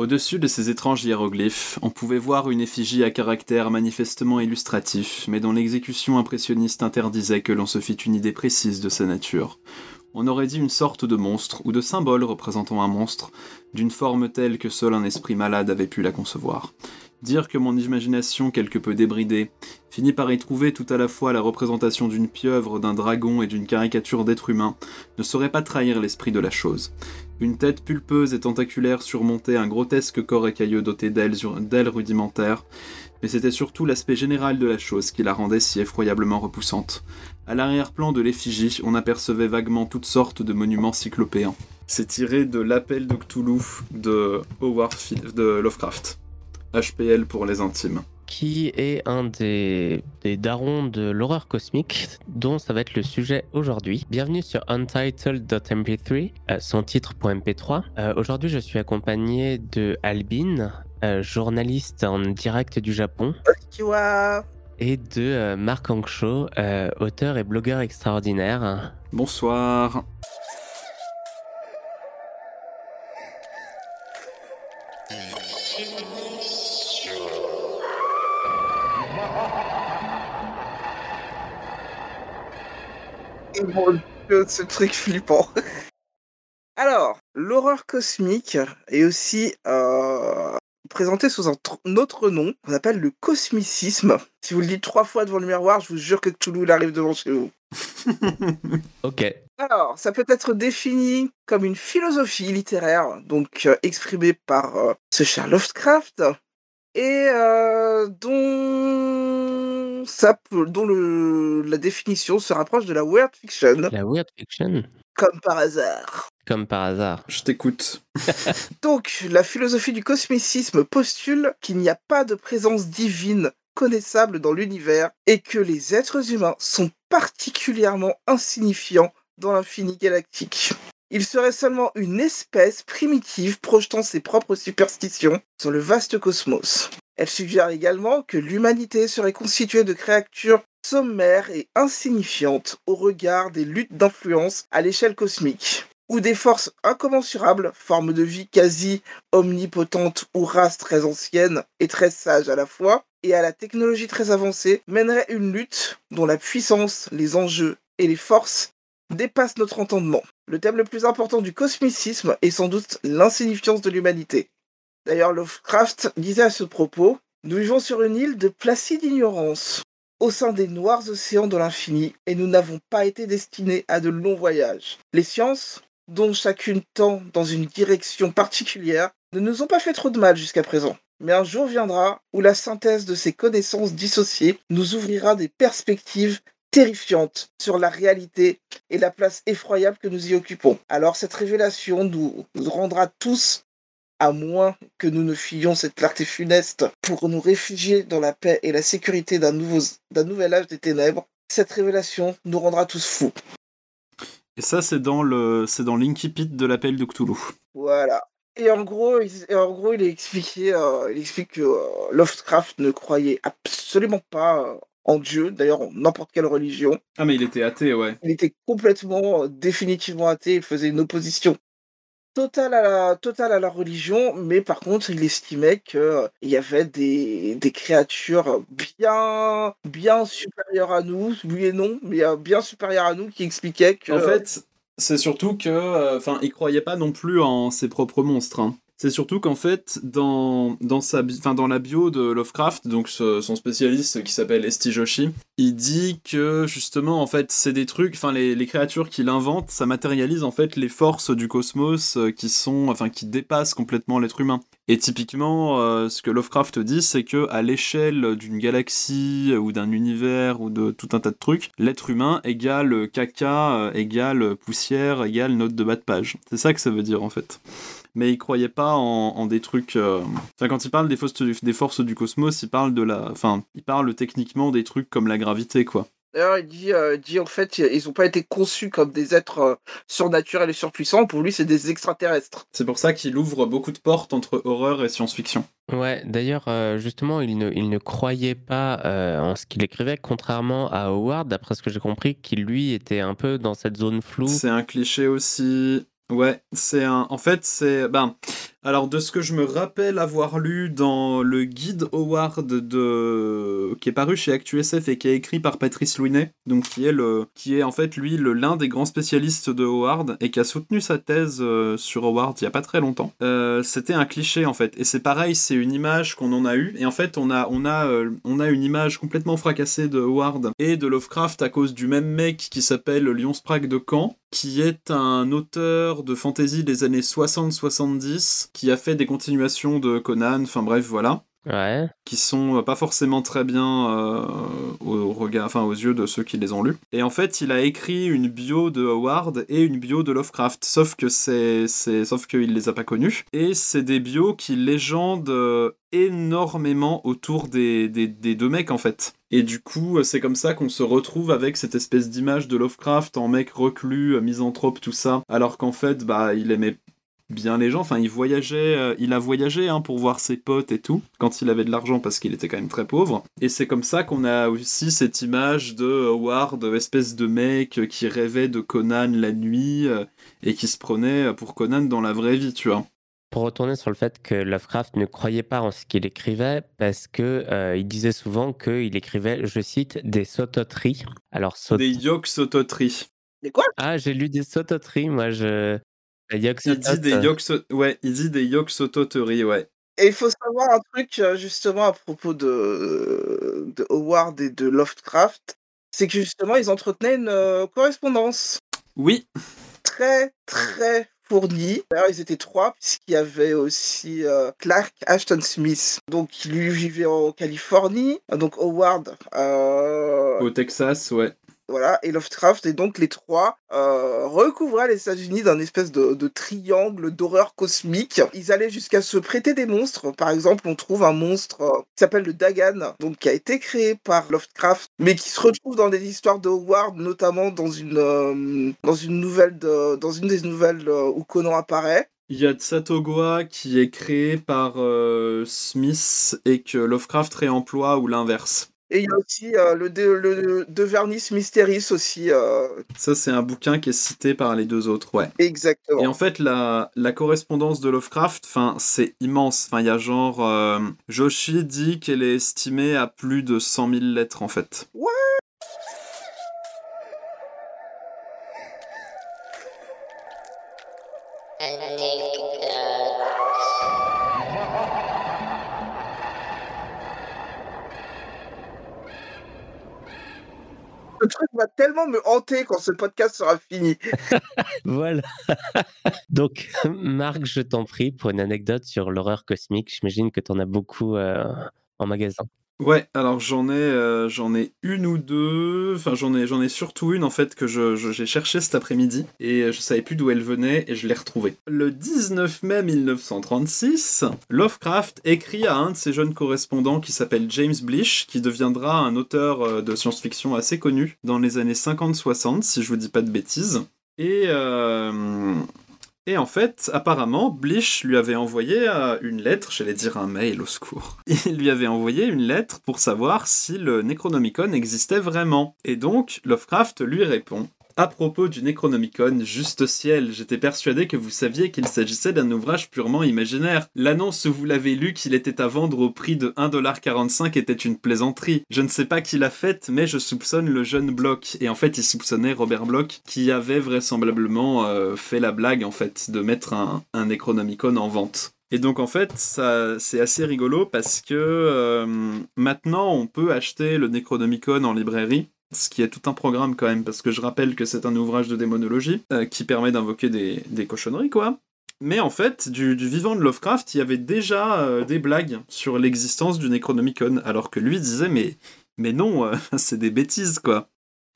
Au-dessus de ces étranges hiéroglyphes, on pouvait voir une effigie à caractère manifestement illustratif, mais dont l'exécution impressionniste interdisait que l'on se fît une idée précise de sa nature. On aurait dit une sorte de monstre, ou de symbole représentant un monstre, d'une forme telle que seul un esprit malade avait pu la concevoir. Dire que mon imagination quelque peu débridée finit par y trouver tout à la fois la représentation d'une pieuvre, d'un dragon et d'une caricature d'être humain ne saurait pas trahir l'esprit de la chose. Une tête pulpeuse et tentaculaire surmontait un grotesque corps écailleux doté d'ailes rudimentaires, mais c'était surtout l'aspect général de la chose qui la rendait si effroyablement repoussante. À l'arrière-plan de l'effigie, on apercevait vaguement toutes sortes de monuments cyclopéens. C'est tiré de l'appel de Cthulhu de Lovecraft. HPL pour les intimes. Qui est un des, darons de l'horreur cosmique, dont ça va être le sujet aujourd'hui. Bienvenue sur Untitled.mp3, euh, son titre.mp3. Euh, aujourd'hui, je suis accompagné de Albin, euh, journaliste en direct du Japon. Et de Marc Angsho, auteur et blogueur extraordinaire. Bonsoir. Mon ce truc flippant. Alors, l'horreur cosmique est aussi euh, présentée sous un, autre nom qu'on appelle le cosmicisme. Si vous le dites trois fois devant le miroir, je vous jure que Toulouse arrive devant chez vous. ok. Alors, ça peut être défini comme une philosophie littéraire, donc euh, exprimée par euh, ce Charles Lovecraft, et dont ça, dont le, la définition se rapproche de la weird fiction. La weird fiction Comme par hasard. Comme par hasard. Je t'écoute. Donc, la philosophie du cosmicisme postule qu'il n'y a pas de présence divine connaissable dans l'univers et que les êtres humains sont particulièrement insignifiants dans l'infini galactique. Il serait seulement une espèce primitive projetant ses propres superstitions sur le vaste cosmos. Elle suggère également que l'humanité serait constituée de créatures sommaires et insignifiantes au regard des luttes d'influence à l'échelle cosmique, ou des forces incommensurables, formes de vie quasi omnipotentes ou races très anciennes et très sages à la fois, et à la technologie très avancée, mèneraient une lutte dont la puissance, les enjeux et les forces dépassent notre entendement. Le thème le plus important du cosmicisme est sans doute l'insignifiance de l'humanité. D'ailleurs, Lovecraft disait à ce propos Nous vivons sur une île de placide ignorance, au sein des noirs océans de l'infini, et nous n'avons pas été destinés à de longs voyages. Les sciences, dont chacune tend dans une direction particulière, ne nous ont pas fait trop de mal jusqu'à présent. Mais un jour viendra où la synthèse de ces connaissances dissociées nous ouvrira des perspectives terrifiantes sur la réalité et la place effroyable que nous y occupons. Alors cette révélation nous, rendra tous à moins que nous ne fuyions cette clarté funeste pour nous réfugier dans la paix et la sécurité d'un nouvel âge des ténèbres, cette révélation nous rendra tous fous. Et ça, c'est dans le, c'est dans l'incipit de l'appel de Cthulhu. Voilà. Et en gros, il, en gros, il expliqué, euh, il explique que euh, Lovecraft ne croyait absolument pas euh, en Dieu, d'ailleurs en n'importe quelle religion. Ah mais il était athée, ouais. Il était complètement, définitivement athée, il faisait une opposition total à la, total à la religion, mais par contre, il estimait qu'il euh, y avait des, des créatures bien, bien supérieures à nous, oui et non, mais euh, bien supérieures à nous, qui expliquaient que... En fait, c'est surtout que, euh, enfin, il croyait pas non plus en ses propres monstres. Hein. C'est surtout qu'en fait, dans, dans, sa, dans la bio de Lovecraft, donc son spécialiste qui s'appelle Estijoshi, il dit que justement, en fait, c'est des trucs, enfin, les, les, créatures qu'il invente, ça matérialise en fait les forces du cosmos euh, qui sont, enfin, qui dépassent complètement l'être humain. Et typiquement, euh, ce que Lovecraft dit, c'est que à l'échelle d'une galaxie ou d'un univers ou de tout un tas de trucs, l'être humain égale caca, euh, égale poussière, égale note de bas de page. C'est ça que ça veut dire en fait mais il croyait pas en, des trucs. Euh, enfin, quand il parle des forces, des forces du cosmos, il parle de la. Enfin, il parle techniquement des trucs comme la gravité, quoi. D'ailleurs, il dit, euh, dit en fait, ils n'ont pas été conçus comme des êtres euh, surnaturels et surpuissants. Pour lui, c'est des extraterrestres. C'est pour ça qu'il ouvre beaucoup de portes entre horreur et science-fiction. Ouais, d'ailleurs, justement, il ne, il ne croyait pas en ce qu'il écrivait, contrairement à Howard, d'après ce que j'ai compris, qui lui était un peu dans cette zone floue. C'est un cliché aussi. Ouais, c'est un. En fait, c'est. Ben, Alors, de ce que je me rappelle avoir lu dans le guide Howard qui est paru chez ActuSF et qui est écrit par Patrice Louinet, donc qui est, en fait, lui, l'un des grands spécialistes de Howard et qui a soutenu sa thèse euh, sur Howard il y a pas très longtemps, euh, c'était un cliché en fait. Et c'est pareil, c'est une image qu'on en a eu. Et en fait, on a, on, a, euh, on a une image complètement fracassée de Howard et de Lovecraft à cause du même mec qui s'appelle Lyon Sprague de Caen, qui est un auteur de fantasy des années 60-70, qui a fait des continuations de Conan, enfin bref, voilà. Ouais. qui sont euh, pas forcément très bien euh, au regard, enfin aux yeux de ceux qui les ont lus. Et en fait, il a écrit une bio de Howard et une bio de Lovecraft, sauf que c'est, c'est sauf qu'il les a pas connus. Et c'est des bios qui légendent euh, énormément autour des, des, des deux mecs en fait. Et du coup, c'est comme ça qu'on se retrouve avec cette espèce d'image de Lovecraft en mec reclus, misanthrope, tout ça. Alors qu'en fait, bah, il aimait bien les gens. Enfin, il voyageait, euh, il a voyagé hein, pour voir ses potes et tout, quand il avait de l'argent parce qu'il était quand même très pauvre. Et c'est comme ça qu'on a aussi cette image de Howard, espèce de mec qui rêvait de Conan la nuit euh, et qui se prenait pour Conan dans la vraie vie, tu vois. Pour retourner sur le fait que Lovecraft ne croyait pas en ce qu'il écrivait, parce que euh, il disait souvent qu'il écrivait, je cite, des sautoteries. Alors, saut- Des yoxototeries. Mais quoi? Ah, j'ai lu des sautoteries, moi, je... Il dit des yoxo... ouais, il dit des yoxototeries, ouais. Et il faut savoir un truc euh, justement à propos de, de Howard et de Lovecraft, c'est que justement ils entretenaient une euh, correspondance Oui, très très fournie. D'ailleurs ils étaient trois puisqu'il y avait aussi euh, Clark Ashton Smith, donc qui lui vivait en Californie, donc Howard. euh, au Texas, ouais. Et Lovecraft, et donc les trois euh, recouvraient les États-Unis d'un espèce de, triangle d'horreur cosmique. Ils allaient jusqu'à se prêter des monstres. Par exemple, on trouve un monstre euh, qui s'appelle le Dagan, donc qui a été créé par Lovecraft, mais qui se retrouve dans des histoires de Howard, notamment dans une euh, dans une nouvelle dans une des nouvelles où Conan apparaît. Il y a Tsatogwa qui est créé par Smith et que Lovecraft réemploie ou l'inverse. Et il y a aussi euh, le, de, le de Vernis Mysteris aussi, euh, Ça, c'est un bouquin qui est cité par les deux autres, ouais. exactement. Et en fait, la, la correspondance de Lovecraft, enfin, c'est immense. Enfin, il y a genre... euh, Joshi dit qu'elle est estimée à plus de 100 000 lettres, en fait. Ce truc va tellement me hanter quand ce podcast sera fini. Voilà. Donc, Marc, je t'en prie pour une anecdote sur l'horreur cosmique. J'imagine que tu en as beaucoup euh, en magasin. Ouais, alors j'en ai, euh, j'en ai une ou deux, enfin j'en ai, j'en ai surtout une en fait que je, j'ai cherché cet après-midi et je savais plus d'où elle venait et je l'ai retrouvée. Le 19 mai 1936, Lovecraft écrit à un de ses jeunes correspondants qui s'appelle James Blish, qui deviendra un auteur euh, de science-fiction assez connu dans les années 50-60, si je vous dis pas de bêtises. Et, euh, et en fait, apparemment, Blish lui avait envoyé euh, une lettre, j'allais dire un mail au secours. Il lui avait envoyé une lettre pour savoir si le Necronomicon existait vraiment. Et donc, Lovecraft lui répond à propos du Necronomicon, juste ciel, j'étais persuadé que vous saviez qu'il s'agissait d'un ouvrage purement imaginaire. L'annonce où vous l'avez lu qu'il était à vendre au prix de 1,45$ était une plaisanterie. Je ne sais pas qui l'a faite, mais je soupçonne le jeune Bloch. Et en fait, il soupçonnait Robert Bloch, qui avait vraisemblablement euh, fait la blague, en fait, de mettre un, un Necronomicon en vente. Et donc en fait, c'est assez rigolo parce que euh, maintenant on peut acheter le Necronomicon en librairie, ce qui est tout un programme quand même, parce que je rappelle que c'est un ouvrage de démonologie euh, qui permet d'invoquer des, cochonneries quoi. Mais en fait, du, vivant de Lovecraft, il y avait déjà euh, des blagues sur l'existence du Necronomicon, alors que lui disait mais mais non, euh, c'est des bêtises quoi.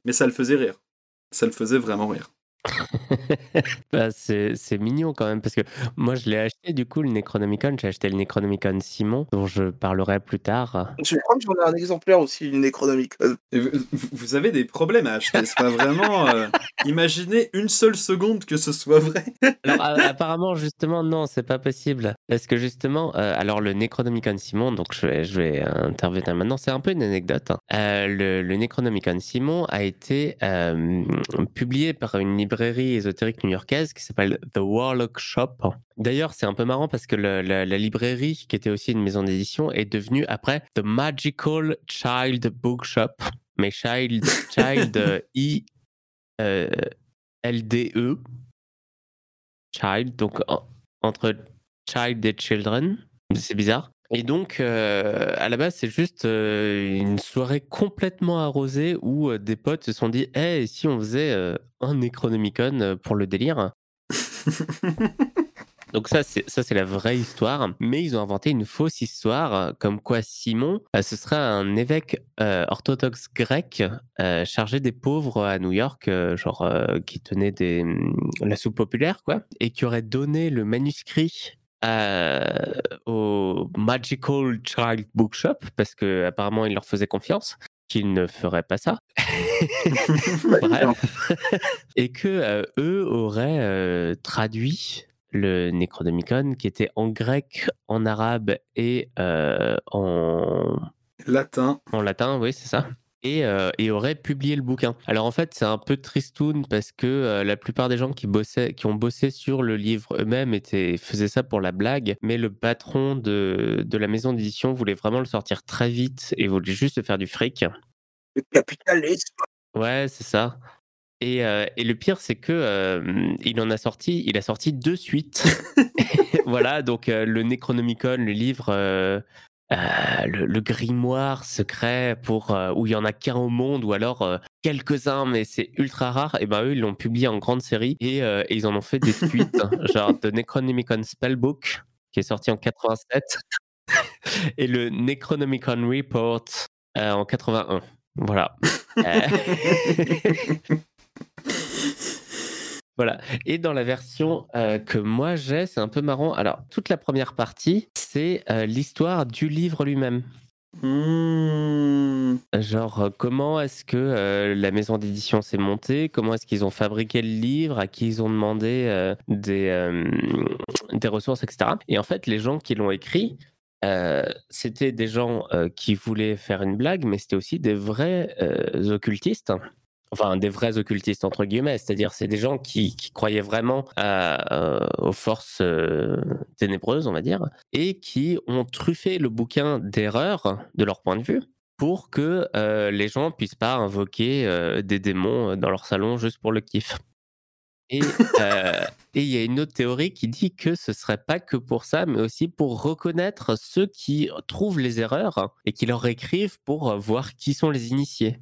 Mais ça le faisait rire. Ça le faisait vraiment rire. Bah, c'est c'est mignon quand même, parce que moi, je l'ai acheté du coup, le Necronomicon. J'ai acheté le Necronomicon Simon, dont je parlerai plus tard. Je crois que j'en ai un exemplaire aussi du Necronomicon. Vous, avez des problèmes à acheter, c'est pas vraiment. euh, imaginez une seule seconde que ce soit vrai. Alors, apparemment, justement, non, c'est pas possible. Parce que justement, euh, alors le Necronomicon Simon, donc je vais, je vais intervenir maintenant, c'est un peu une anecdote. hein. Euh, le, le Necronomicon Simon a été euh, publié par une librairie librairie ésotérique new-yorkaise qui s'appelle The Warlock Shop. D'ailleurs, c'est un peu marrant parce que le- la, la librairie, qui était aussi une maison d'édition, est devenue après The Magical Child Bookshop. Mais Child, Child I euh, L D E. Child, donc en- entre Child et Children. C'est bizarre. Et donc, euh, à la base, c'est juste euh, une soirée complètement arrosée où euh, des potes se sont dit Eh, si on faisait un Necronomicon pour le délire? Donc, ça, c'est la vraie histoire. Mais ils ont inventé une fausse histoire, comme quoi Simon, ce serait un évêque orthodoxe grec chargé des pauvres à New York, genre qui tenait des, hum, la soupe populaire, quoi, et qui aurait donné le manuscrit à- au Magical Child Bookshop parce que apparemment il leur faisait confiance qu'ils ne feraient pas ça. Bref. et que euh, eux auraient euh, traduit le Necronomicon qui était en grec, en arabe et euh, en Latin. en latin, oui, c'est ça. Et, euh, et aurait publié le bouquin. Alors en fait, c'est un peu tristoun parce que euh, la plupart des gens qui, bossaient, qui ont bossé sur le livre eux-mêmes étaient, faisaient ça pour la blague, mais le patron de, de la maison d'édition voulait vraiment le sortir très vite et voulait juste faire du fric. Le capitalisme. Ouais, c'est ça. Et, euh, et le pire, c'est que euh, il en a sorti, il a sorti deux suites. voilà, donc euh, le Necronomicon, le livre, euh, le, le grimoire secret pour euh, où il y en a qu'un au monde, ou alors euh, quelques-uns, mais c'est ultra rare. Et ben eux, ils l'ont publié en grande série et, et ils en ont fait des suites, genre The Necronomicon Spellbook qui est sorti en 87 et le Necronomicon Report en 81. Voilà. Voilà. Et dans la version euh, que moi j'ai, c'est un peu marrant. Alors, toute la première partie, c'est euh, l'histoire du livre lui-même. Hmm. Genre, euh, comment est-ce que euh, la maison d'édition s'est montée? Comment est-ce qu'ils ont fabriqué le livre? À qui ils ont demandé des, des ressources, etc. Et en fait, les gens qui l'ont écrit, euh, c'était des gens euh, qui voulaient faire une blague, mais c'était aussi des vrais euh, occultistes. Enfin, des vrais occultistes, entre guillemets. C'est-à-dire, c'est des gens qui, croyaient vraiment euh, aux forces euh, ténébreuses, on va dire, et qui ont truffé le bouquin d'erreurs, de leur point de vue, pour que euh, les gens puissent pas invoquer des démons dans leur salon juste pour le kiff. Et il y a une autre théorie qui dit que ce serait pas que pour ça, mais aussi pour reconnaître ceux qui trouvent les erreurs et qui leur écrivent pour voir qui sont les initiés.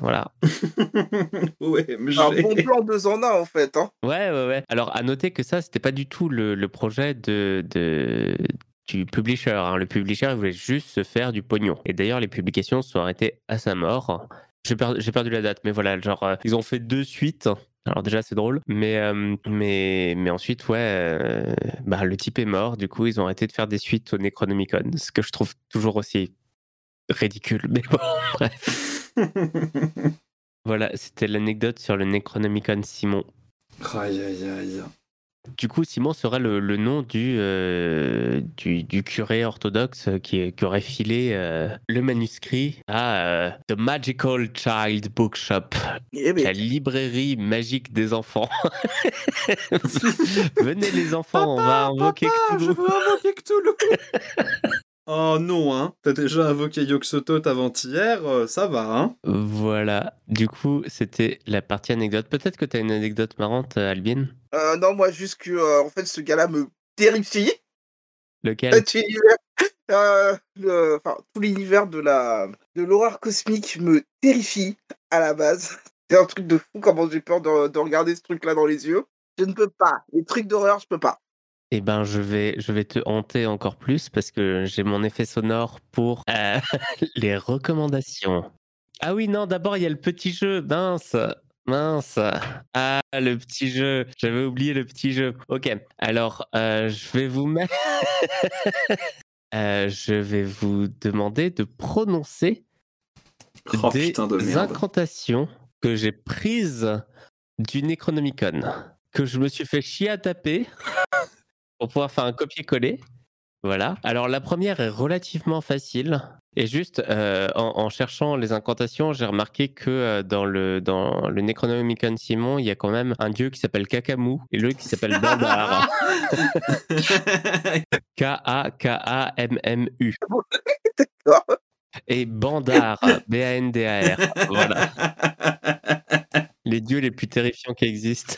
Voilà. ouais, mais Un bon plan deux en un, en fait. Hein. Ouais, ouais, ouais. Alors, à noter que ça, c'était pas du tout le, le projet de, de- du publisher. hein. Le publisher, il voulait juste se faire du pognon. Et d'ailleurs, les publications sont arrêtées à sa mort. J'ai per- j'ai perdu la date, mais voilà, genre, euh, ils ont fait deux suites. Alors déjà, c'est drôle, mais, euh, mais, mais ensuite, ouais, euh, bah, le type est mort. Du coup, ils ont arrêté de faire des suites au Necronomicon, ce que je trouve toujours aussi ridicule. Mais bon, bref. Voilà, c'était l'anecdote sur le Necronomicon Simon. Aïe, aïe, aïe. Du coup, Simon serait le, le nom du, euh, du, du curé orthodoxe qui, qui aurait filé euh, le manuscrit à euh, The Magical Child Bookshop, Eh la librairie magique des enfants. Venez les enfants, on va invoquer Papa, je Cthulhu. veux invoquer Cthulhu Oh non, hein T'as déjà invoqué Yoxotot avant-hier, euh, ça va, hein Voilà, du coup, c'était la partie anecdote. Peut-être que tu as une anecdote marrante, Albine euh, non, moi, juste que, euh, en fait, ce gars-là me terrifie. Lequel euh, le- enfin, tout l'univers de la de l'horreur cosmique me terrifie à la base. C'est un truc de fou comment j'ai peur de, de regarder ce truc-là dans les yeux. Je ne peux pas. Les trucs d'horreur, je peux pas. Eh ben, je vais, je vais te hanter encore plus parce que j'ai mon effet sonore pour euh, les recommandations. Ah oui, non, d'abord, il y a le petit jeu. Mince, mince. Ah, le petit jeu. J'avais oublié le petit jeu. Ok, alors, euh, je vais vous mettre. Euh, je vais vous demander de prononcer Oh des de incantations que j'ai prises du Necronomicon, que je me suis fait chier à taper pour pouvoir faire un copier-coller. Voilà. Alors la première est relativement facile. Et juste euh, en, en cherchant les incantations, j'ai remarqué que euh, dans le dans le Necronomicon Simon, il y a quand même un dieu qui s'appelle Kakamou et l'autre qui s'appelle Bandar. K A K A M M U. D'accord. Et Bandar, B A N D A R. Voilà. Les dieux les plus terrifiants qui existent.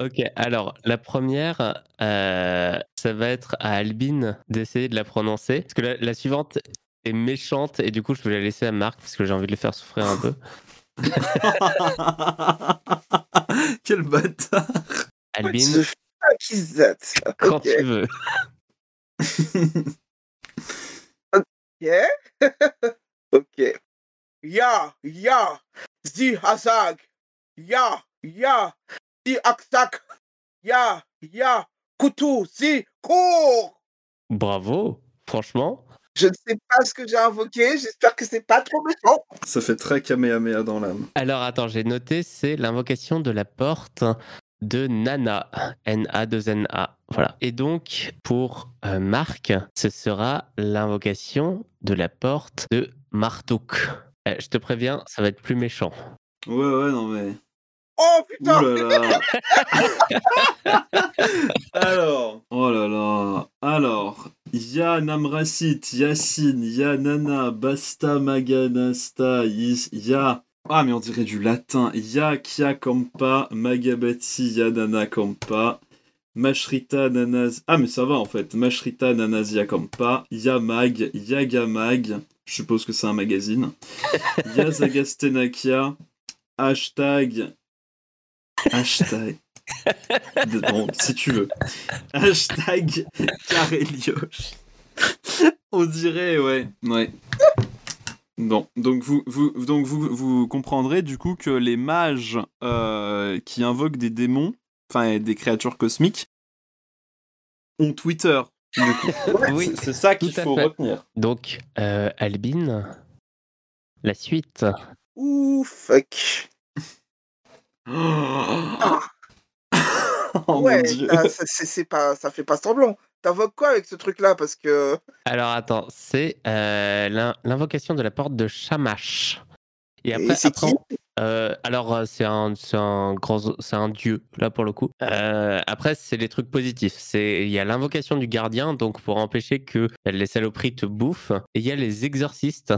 Ok, alors la première, euh, ça va être à Albine d'essayer de la prononcer. Parce que la, la suivante est méchante et du coup je vais la laisser à Marc parce que j'ai envie de le faire souffrir un peu. Quel bâtard. Albine, quand Ok. tu veux. Yeah. ok. Ya, ya, zi hazag. Ya, ya, zi aksak. Ya, ya, kutu, zi cours. Bravo, franchement. Je ne sais pas ce que j'ai invoqué, j'espère que c'est pas trop méchant. Ça fait très Kamehameha dans l'âme. Alors attends, j'ai noté, c'est l'invocation de la porte de Nana, N-A-2-N-A. Voilà. Et donc, pour euh, Marc, ce sera l'invocation de la porte de Marduk. Euh, je te préviens, ça va être plus méchant. Ouais, ouais, non mais. Oh putain là là Alors, oh là là. Alors, Ya Namrasit, Yassine, Ya Nana, Basta Maganasta, Is- Ya. Ah, mais on dirait du latin. Ya Kia Kampa, Magabati, Ya Nana Kampa, Mashrita Nanaz. Ah, mais ça va en fait. Mashrita Nanazia Kampa, Ya Mag, Yagamag. Je suppose que c'est un magazine. Ya Zagastenakia, hashtag Hashtag. Bon, si tu veux. Hashtag Carélioche. On dirait, ouais. Ouais. Bon, donc vous, vous, donc vous, vous comprendrez du coup que les mages euh, qui invoquent des démons, enfin des créatures cosmiques, ont Twitter. du coup. Oui, C'est ça qu'il faut fait. retenir. Donc, euh, Albine, la suite. Ouh, fuck. Oh, oh ouais, c'est c'est pas, ça fait pas semblant. T'invoques quoi avec ce truc-là? Parce que. Alors attends, c'est euh, l'in- l'invocation de la porte de Shamash. Et après, c'est après, qui Euh, alors, euh, c'est un, c'est un grand, c'est un dieu là pour le coup. Euh, après, c'est les trucs positifs. C'est, il y a l'invocation du gardien, donc pour empêcher que les saloperies te bouffent. Et il y a les exorcistes,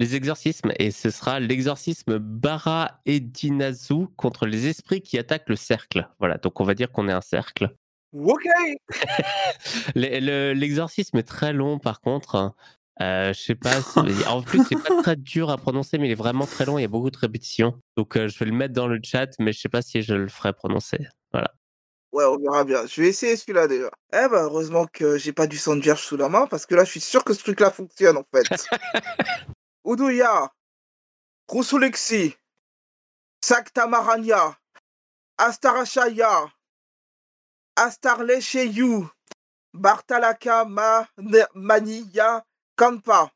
les exorcismes, et ce sera l'exorcisme Bara et Dinazu contre les esprits qui attaquent le cercle. Voilà, donc on va dire qu'on est un cercle. Ok Le- le- L'exorcisme est très long par contre. Euh, je sais pas. si- En plus, c'est pas très dur à prononcer, mais il est vraiment très long. Il y a beaucoup de répétitions. Donc, euh, je vais le mettre dans le chat, mais je sais pas si je le ferai prononcer. Voilà. Ouais, on verra bien. Je vais essayer celui-là déjà. Eh ben, heureusement que j'ai pas du sang de vierge sous la main, parce que là, je suis sûr que ce truc-là fonctionne en fait. Udouya, Rusulexi, Saktamaranya, Astarashaya, Astarlecheyu, Bartalaka Maniya Kampa,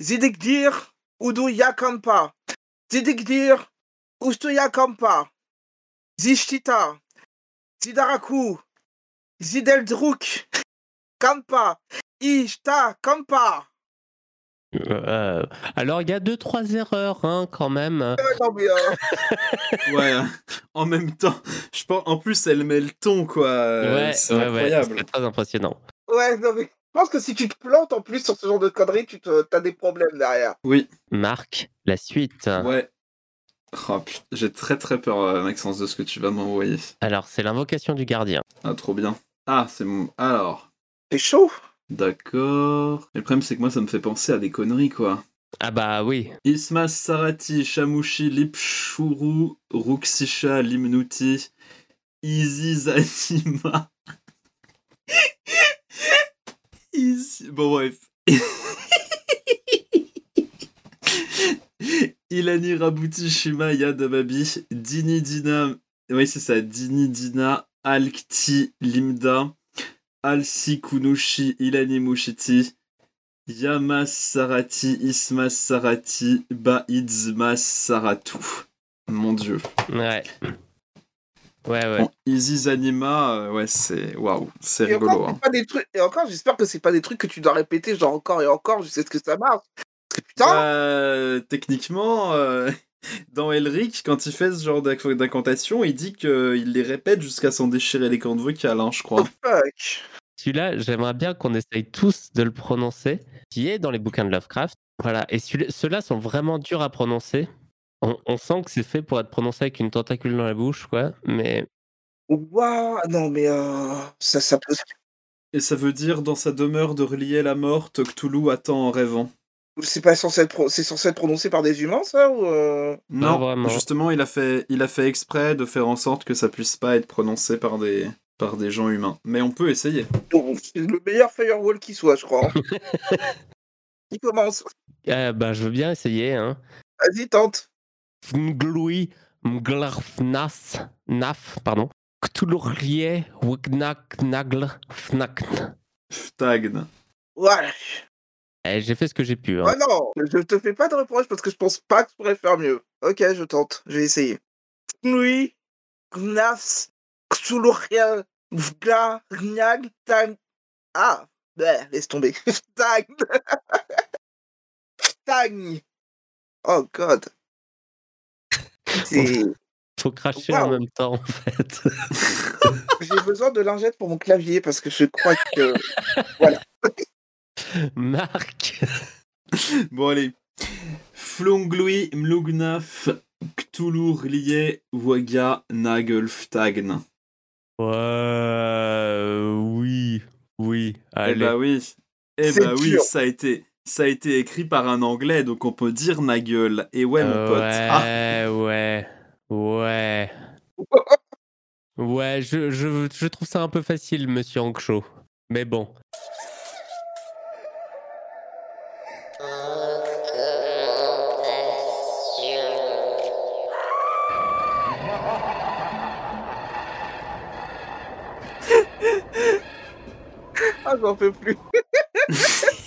Zidikdir, Udouya Kampa, Zidikdir, Ustuya Kampa, Zishtita, Zidaraku, Zideldruk, Kampa, Ishta Kampa. Euh, alors, il y a deux, trois erreurs hein, quand même. Euh, non, mais, euh, Ouais, en même temps, je pense, en plus, elle met le ton, quoi. Euh, ouais, c'est ouais, ouais, incroyable. c'est très impressionnant. ouais, non, mais je pense que si tu te plantes en plus sur ce genre de conneries, tu te, t'as des problèmes derrière. Oui, Marc, la suite. ouais. Oh, putain, j'ai très très peur, euh, Maxence, de ce que tu vas m'envoyer. Alors, c'est l'invocation du gardien. Ah, trop bien. Ah, c'est mon. Alors, C'est chaud? D'accord. Et le problème, c'est que moi, ça me fait penser à des conneries, quoi. Ah bah oui. Ismas Sarati, Shamushi, Lipshuru, Ruksisha, Limnuti, Izizanima. Izi... Bon, bref. Ilani Rabuti, Shima, Yadababi, Dini Dina. Oui, c'est ça. Dini Dina, Alkti, Limda, Alsi Kunushi, Ilani Mushiti. Yamas Sarati, Ismas Sarati, Baidzmas Saratu. Mon dieu. Ouais. Ouais, ouais. Easy Anima, euh, ouais, c'est waouh, c'est Et rigolo. encore, hein. pas des trucs... et encore j'espère que c'est pas des trucs que tu dois répéter, genre encore et encore, je sais ce que ça marche. Parce que putain, Bah, techniquement, euh, dans Elric, quand il fait ce genre d'inc- d'incantation, il dit qu'il les répète jusqu'à s'en déchirer les cordes vocales, hein, je crois. fuck. Celui-là, j'aimerais bien qu'on essaye tous de le prononcer, qui est dans les bouquins de Lovecraft. Voilà, et ceux-là sont vraiment durs à prononcer. On, on sent que c'est fait pour être prononcé avec une tentacule dans la bouche, quoi. Mais Waouh, non mais euh, ça, ça peut... Et ça veut dire dans sa demeure de relier la morte, Cthulhu attend en rêvant. C'est pas censé être, pro- c'est censé être prononcé par des humains, ça ou euh, Non, vraiment. justement, il a fait, il a fait exprès de faire en sorte que ça puisse pas être prononcé par des, par des gens humains. Mais on peut essayer. C'est le meilleur firewall qui soit, je crois. hein. qui commence euh, bah, je veux bien essayer. Hein. Vas-y, tente. Fnglui mglarfnas naf, pardon. Cthulhurie wignak nagl fnakn. Ftagn. Ouais. Eh, J'ai fait ce que j'ai pu. hein. Ah non, je te fais pas de reproche parce que je pense pas que je pourrais faire mieux. Ok, je tente, je vais essayer. Oui, Gnas, Vga, Gnyag, Tang. Ah, bah, laisse tomber. Tang. Tang. Oh god. C'est- Faut cracher en même temps, en fait. J'ai besoin de lingettes pour mon clavier parce que je crois que. Marc Bon, allez. Flunglui mlugnaf Cthulhu lié waga nagel ftagn. Ouais, oui, oui. Eh bah oui. Eh C'est bah oui, ça a été. Ça a été écrit par un anglais, donc on peut dire Nagel. Et ouais, mon pote. Ah, Ouais, ouais, ouais. Ouais, je, je, je trouve ça un peu facile, monsieur Anksho. Mais bon. J'en peux plus.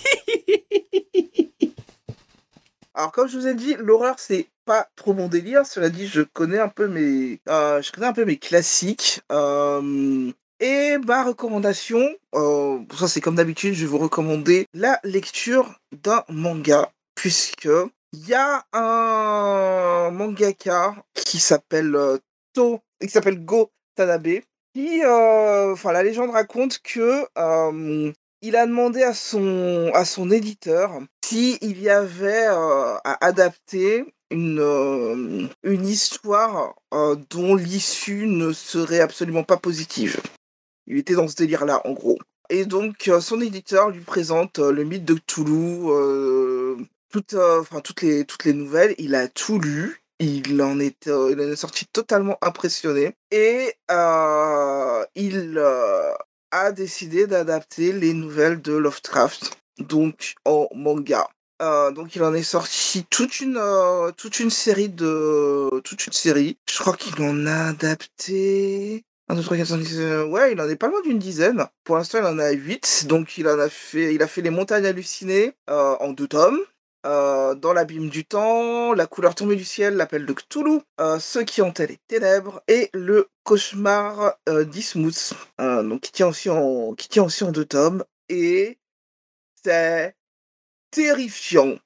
Alors, comme je vous ai dit, l'horreur, c'est pas trop mon délire. Cela dit, je connais un peu mes, euh, je connais un peu mes classiques. Euh, et ma recommandation, euh, ça c'est comme d'habitude, je vais vous recommander la lecture d'un manga, puisque il y a un mangaka qui s'appelle To, qui s'appelle Go Tanabe, euh, la légende raconte que euh, il a demandé à son, éditeur s'il y avait euh, à adapter une, histoire dont l'issue ne serait absolument pas positive. Il était dans ce délire-là, en gros. Et donc, son éditeur lui présente le mythe de Cthulhu, toutes, toutes les nouvelles. Il a tout lu. Il en est, sorti totalement impressionné. Et euh, il euh, a décidé d'adapter les nouvelles de Lovecraft, donc en manga. Euh, donc il en est sorti toute une série de toute une série. Je crois qu'il en a adapté 1, 2, 3, 4, 5, 6, euh, ouais, il en est pas loin d'une dizaine. Pour l'instant, il en a 8. Donc, il en a fait, il a fait Les Montagnes Hallucinées en deux tomes. Euh, dans l'abîme du temps, La couleur tombée du ciel, L'appel de Cthulhu, euh, Ceux qui hantaient les ténèbres et Le cauchemar euh, d'Ismouth. Euh, qui tient, aussi en, qui tient aussi en deux tomes. Et c'est terrifiant.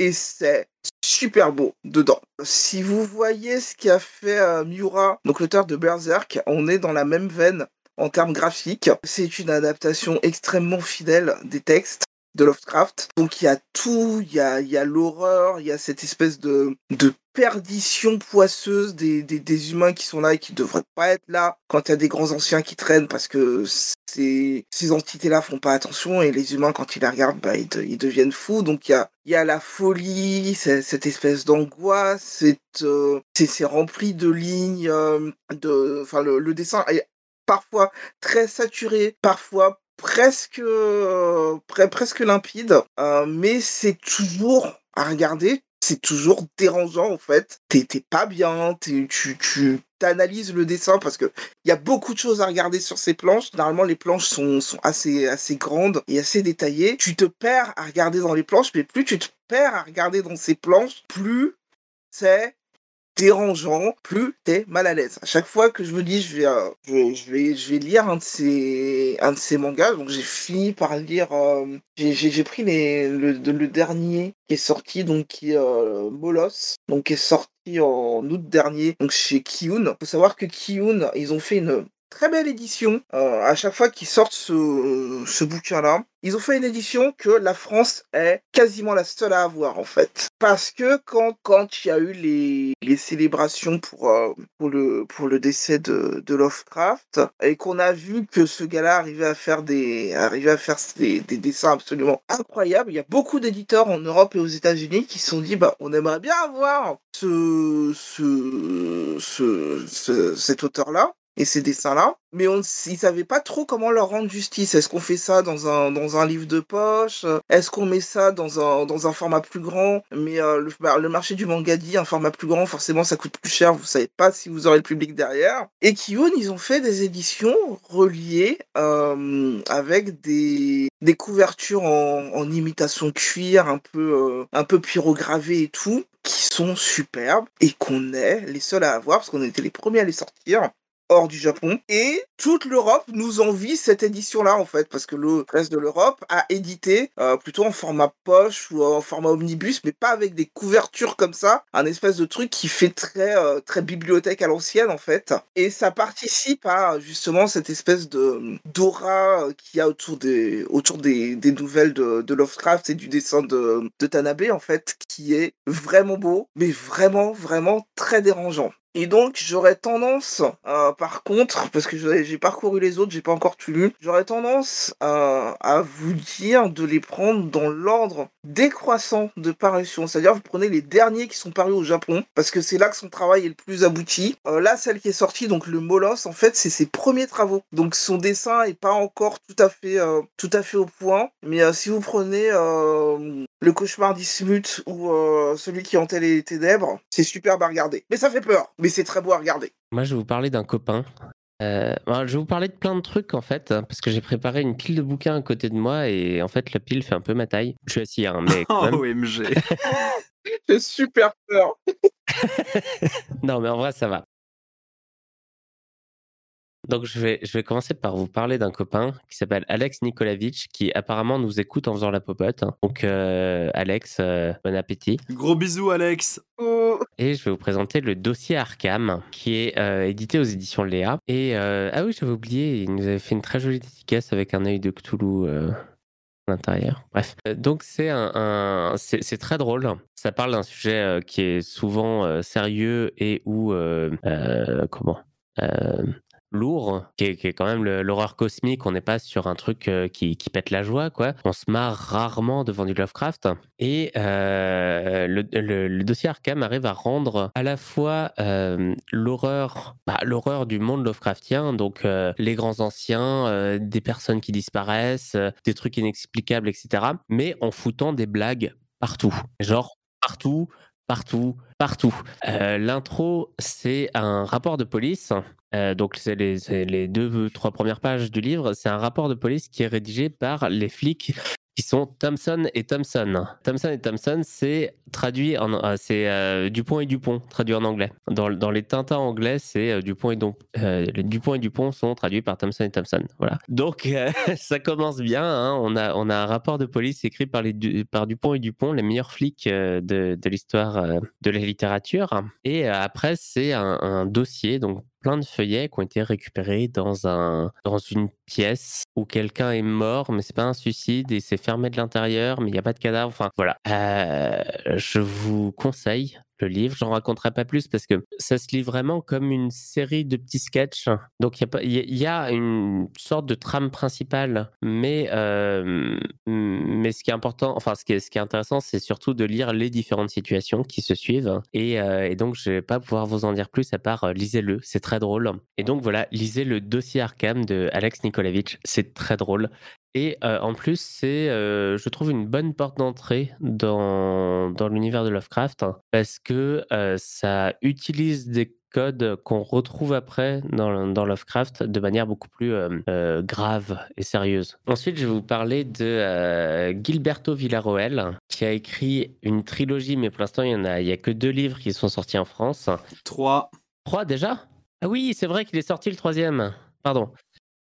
Et c'est super beau dedans. Si vous voyez ce qu'a fait Miura, donc l'auteur de Berserk, on est dans la même veine en termes graphiques. C'est une adaptation extrêmement fidèle des textes de Lovecraft. Donc il y a tout, il y a, y a l'horreur, il y a cette espèce de, de perdition poisseuse des, des, des humains qui sont là et qui devraient pas être là quand il y a des grands anciens qui traînent parce que ces, ces entités-là font pas attention et les humains quand ils les regardent, bah, ils, ils deviennent fous. Donc il y a, y a la folie, cette espèce d'angoisse, c'est euh, rempli de lignes, euh, de, le dessin est parfois très saturé, parfois presque euh, pre- presque limpide, euh, mais c'est toujours à regarder. C'est toujours dérangeant en fait. T'es pas bien, tu tu t'analyses le dessin parce que il y a beaucoup de choses à regarder sur ces planches. Généralement, les planches sont, sont assez, assez grandes et assez détaillées. Tu te perds à regarder dans les planches, mais plus tu te perds à regarder dans ces planches, plus c'est dérangeant, plus t'es mal à l'aise. À chaque fois que je me dis je vais, euh, je vais, je vais, je vais lire un de ces, un de ces mangas, donc j'ai fini par lire, euh, j'ai, pris le, dernier qui est sorti, donc qui est euh, Molos, donc qui est sorti en août dernier, donc chez Kiyun. Faut savoir que Kiyun, ils ont fait une très belle édition. Euh, à chaque fois qu'ils sortent ce, ce bouquin-là, ils ont fait une édition que la France est quasiment la seule à avoir en fait. Parce que quand quand il y a eu les, les célébrations pour, euh, pour, le, pour le décès de, de Lovecraft et qu'on a vu que ce gars-là arrivait à faire des arrivait à faire des, des dessins absolument incroyables, il y a beaucoup d'éditeurs en Europe et aux États-Unis qui se sont dit bah on aimerait bien avoir ce, ce, ce, ce cet auteur-là et ces dessins-là, mais on, ils savaient pas trop comment leur rendre justice. Est-ce qu'on fait ça dans un, dans un livre de poche? Est-ce qu'on met ça dans un, dans un format plus grand? Mais euh, le, bah, le, marché du manga dit un format plus grand, forcément ça coûte plus cher, vous savez pas si vous aurez le public derrière. Et Kiyun, ils ont fait des éditions reliées euh, avec des, des couvertures en, imitation cuir, un peu, euh, un peu pyrogravées et tout qui sont superbes et qu'on est les seuls à avoir parce qu'on était les premiers à les sortir hors du Japon. Et toute l'Europe nous envie cette édition-là, en fait, parce que le reste de l'Europe a édité euh, plutôt en format poche ou en format omnibus, mais pas avec des couvertures comme ça. Un espèce de truc qui fait très, euh, très bibliothèque à l'ancienne, en fait. Et ça participe à, justement, cette espèce de d'aura euh, qu'il y a autour des, autour des, nouvelles de, de Lovecraft et du dessin de, de Tanabe, en fait, qui est vraiment beau, mais vraiment, vraiment très dérangeant. Et donc, j'aurais tendance, euh, par contre, parce que j'ai parcouru les autres, j'ai pas encore tout lu, j'aurais tendance euh, à vous dire de les prendre dans l'ordre décroissant de parution. C'est-à-dire, vous prenez les derniers qui sont parus au Japon, parce que c'est là que son travail est le plus abouti. Euh, là, celle qui est sortie, donc le Molos, en fait, c'est ses premiers travaux. Donc, son dessin est pas encore tout à fait, euh, tout à fait au point. Mais euh, si vous prenez le cauchemar d'Ismut ou celui qui hantait les ténèbres, c'est superbe à regarder. Mais ça fait peur. Mais c'est très beau à regarder. Moi, je vais vous parler d'un copain. Euh, je vais vous parler de plein de trucs en fait, hein, parce que j'ai préparé une pile de bouquins à côté de moi et en fait la pile fait un peu ma taille. Je suis assis, hein, mais. Quand même... Oh, OMG J'ai super peur Non, mais en vrai, ça va. Donc, je vais, je vais commencer par vous parler d'un copain qui s'appelle Alex Nikolavitch, qui apparemment nous écoute en faisant la popote. Donc, euh, Alex, euh, bon appétit. Gros bisous, Alex Oh. Et je vais vous présenter le dossier Arkham, qui est euh, édité aux éditions Léa. Et, ah oui, j'avais oublié, il nous avait fait une très jolie dédicace avec un œil de Cthulhu à l'intérieur. Bref. Donc, c'est un, un- c'est très drôle. Ça parle d'un sujet euh, qui est souvent euh, sérieux et euh, euh, comment lourd, qui est, quand même l'horreur cosmique. On n'est pas sur un truc euh, qui, qui pète la joie, quoi. On se marre rarement devant du Lovecraft. Et euh, le, dossier Arkham arrive à rendre à la fois euh, l'horreur, bah, l'horreur du monde Lovecraftien, donc les grands anciens, des personnes qui disparaissent, des trucs inexplicables, etc. Mais en foutant des blagues partout, genre partout, partout, partout. Euh, L'intro, c'est un rapport de police. Euh, donc, c'est les, les deux, trois premières pages du livre. C'est un rapport de police qui est rédigé par les flics qui sont Thompson et Thompson. Thompson et Thompson, c'est traduit en, euh, c'est euh, Dupont et Dupont, traduit en anglais. Dans, dans les Tintins anglais, c'est euh, Dupont et Dom- euh, les Dupont et Dupont sont traduits par Thompson et Thompson. Voilà. Donc ça commence bien. hein. On a on a un rapport de police écrit par les par Dupont et Dupont, les meilleurs flics de, de l'histoire de la littérature. Et après, c'est un, un dossier donc plein de feuillets qui ont été récupérés dans un dans une pièce où quelqu'un est mort, mais c'est pas un suicide et c'est fermé de l'intérieur, mais il n'y a pas de cadavre. Enfin voilà. Euh, je vous conseille le livre. J'en raconterai pas plus parce que ça se lit vraiment comme une série de petits sketchs. Donc il y y, y a une sorte de trame principale, mais euh, mais ce qui est important, enfin ce qui est, ce qui est intéressant, c'est surtout de lire les différentes situations qui se suivent. Et, euh, donc je vais pas pouvoir vous en dire plus à part euh, lisez-le, c'est très drôle. Et donc voilà, lisez le dossier Arkham de Alex Nikolavitch, c'est très drôle. Et euh, en plus, c'est, euh, je trouve, une bonne porte d'entrée dans, dans l'univers de Lovecraft hein, parce que euh, ça utilise des codes qu'on retrouve après dans, dans, Lovecraft de manière beaucoup plus grave et sérieuse. Ensuite, je vais vous parler de Gilberto Villarroel, qui a écrit une trilogie, mais pour l'instant, il n'y a, a que deux livres qui sont sortis en France. Trois. Trois déjà? Ah oui, c'est vrai qu'il est sorti le troisième. Pardon.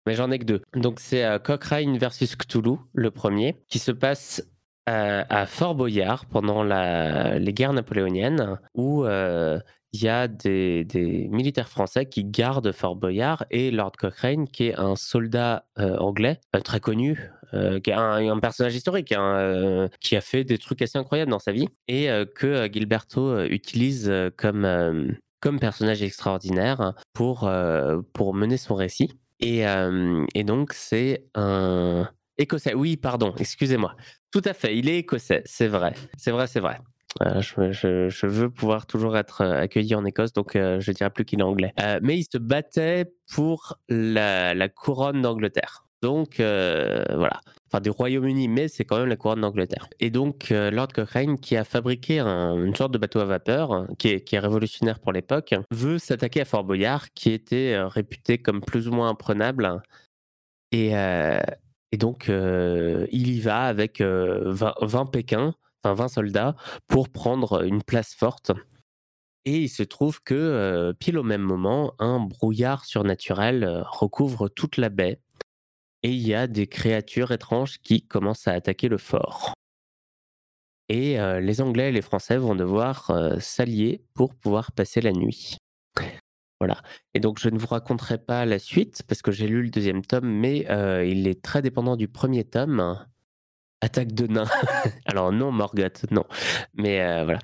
Mais j'en ai que deux. Donc c'est Cochrane versus Cthulhu, le premier, qui se passe à, Fort Boyard pendant les guerres napoléoniennes, où il y a des, militaires français qui gardent Fort Boyard et Lord Cochrane, qui est un soldat anglais très connu, qui est un, personnage historique, hein, qui a fait des trucs assez incroyables dans sa vie, et que Gilberto utilise comme, comme personnage extraordinaire pour, pour mener son récit. Et, donc, c'est un écossais. Oui, pardon, excusez-moi. Tout à fait, il est écossais, c'est vrai. C'est vrai, c'est vrai. je, veux pouvoir toujours être accueilli en Écosse, donc je ne dirais plus qu'il est anglais. mais il se battait pour la couronne d'Angleterre. Donc voilà, enfin du Royaume-Uni, mais c'est quand même la couronne d'Angleterre. Et donc Lord Cochrane, qui a fabriqué une sorte de bateau à vapeur, qui est, révolutionnaire pour l'époque, veut s'attaquer à Fort Boyard, qui était réputé comme plus ou moins imprenable. Et, donc, il y va avec 20, Pékins, enfin 20 soldats, pour prendre une place forte. Et il se trouve que, pile au même moment, un brouillard surnaturel recouvre toute la baie. Et il y a des créatures étranges qui commencent à attaquer le fort. Et les Anglais et les Français vont devoir s'allier pour pouvoir passer la nuit. Voilà. Et donc, je ne vous raconterai pas la suite parce que j'ai lu le deuxième tome, mais euh, il est très dépendant du premier tome. Attaque de nains. Alors non, Morgoth, non. Mais euh, voilà.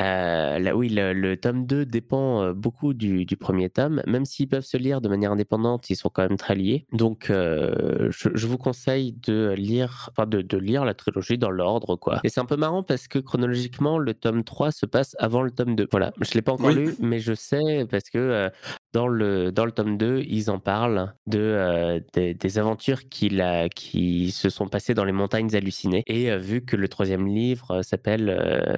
Euh, là, oui, le, tome 2 dépend euh, beaucoup du, premier tome. Même s'ils peuvent se lire de manière indépendante, ils sont quand même très liés. Donc, je, vous conseille de lire, enfin, de, lire la trilogie dans l'ordre, quoi. Et c'est un peu marrant parce que chronologiquement, le tome 3 se passe avant le tome 2. Voilà. Je ne l'ai pas encore lu, mais je sais parce que dans le, dans le tome 2, ils en parlent de, euh, des, aventures qu'il a, qui se sont passées dans les montagnes hallucinées. Et euh, vu que le troisième livre euh, s'appelle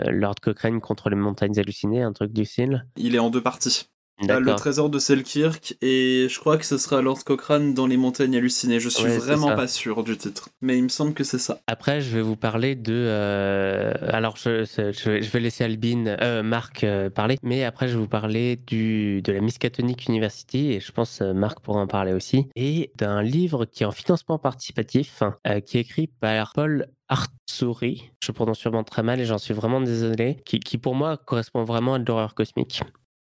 Lord Cochrane contre les montagnes hallucinées, un truc du style. Il est en deux parties le trésor de Selkirk et je crois que ce sera Lord Cochrane dans les montagnes hallucinées. Je suis vraiment pas sûr du titre, mais il me semble que c'est ça. Après, je vais vous parler de. Euh, alors, je, je, vais laisser Albin, euh, Marc euh, parler, mais après, je vais vous parler du, de la Miskatonic University et je pense Marc pourra en parler aussi et d'un livre qui est en financement participatif, qui est écrit par Paul Artsuri. Je prononce sûrement très mal et j'en suis vraiment désolé. Qui, qui pour moi correspond vraiment à de l'horreur cosmique.